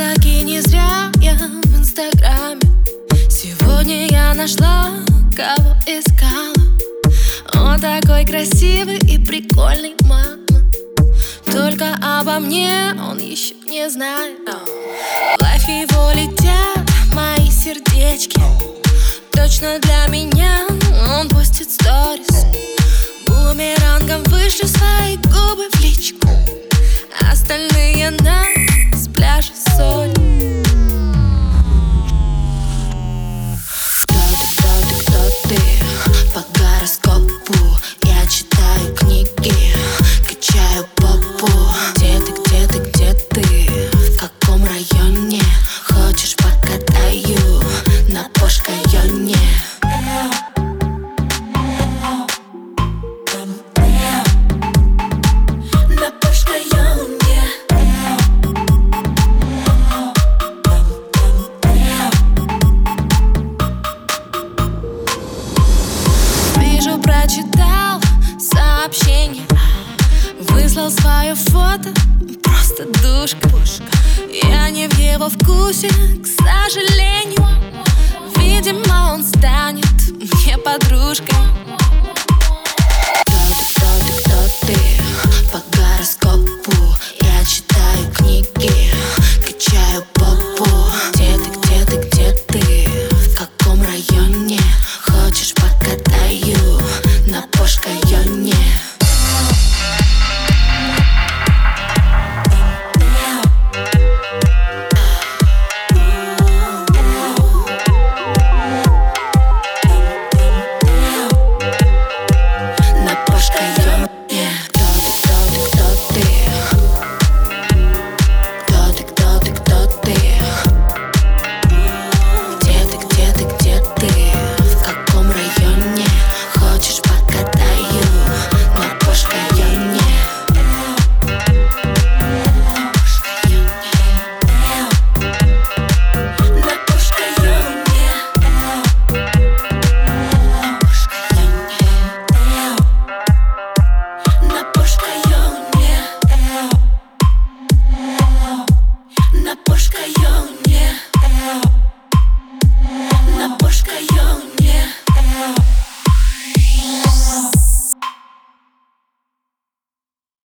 Все-таки не зря я в инстаграме. Сегодня я нашла, кого искала. Он такой красивый и прикольный, мама. Только обо мне он еще не знает. В live его летят мои сердечки. Точно для меня он постит сторис. Бумерангом вышлю свои губы в личку. Остальные Вижу, прочитал сообщение. Выслал свое фото, просто душка. Я не в его вкусе, к сожалению. Видимо, он станет мне подружкой Напошкаю мне. Напошкаю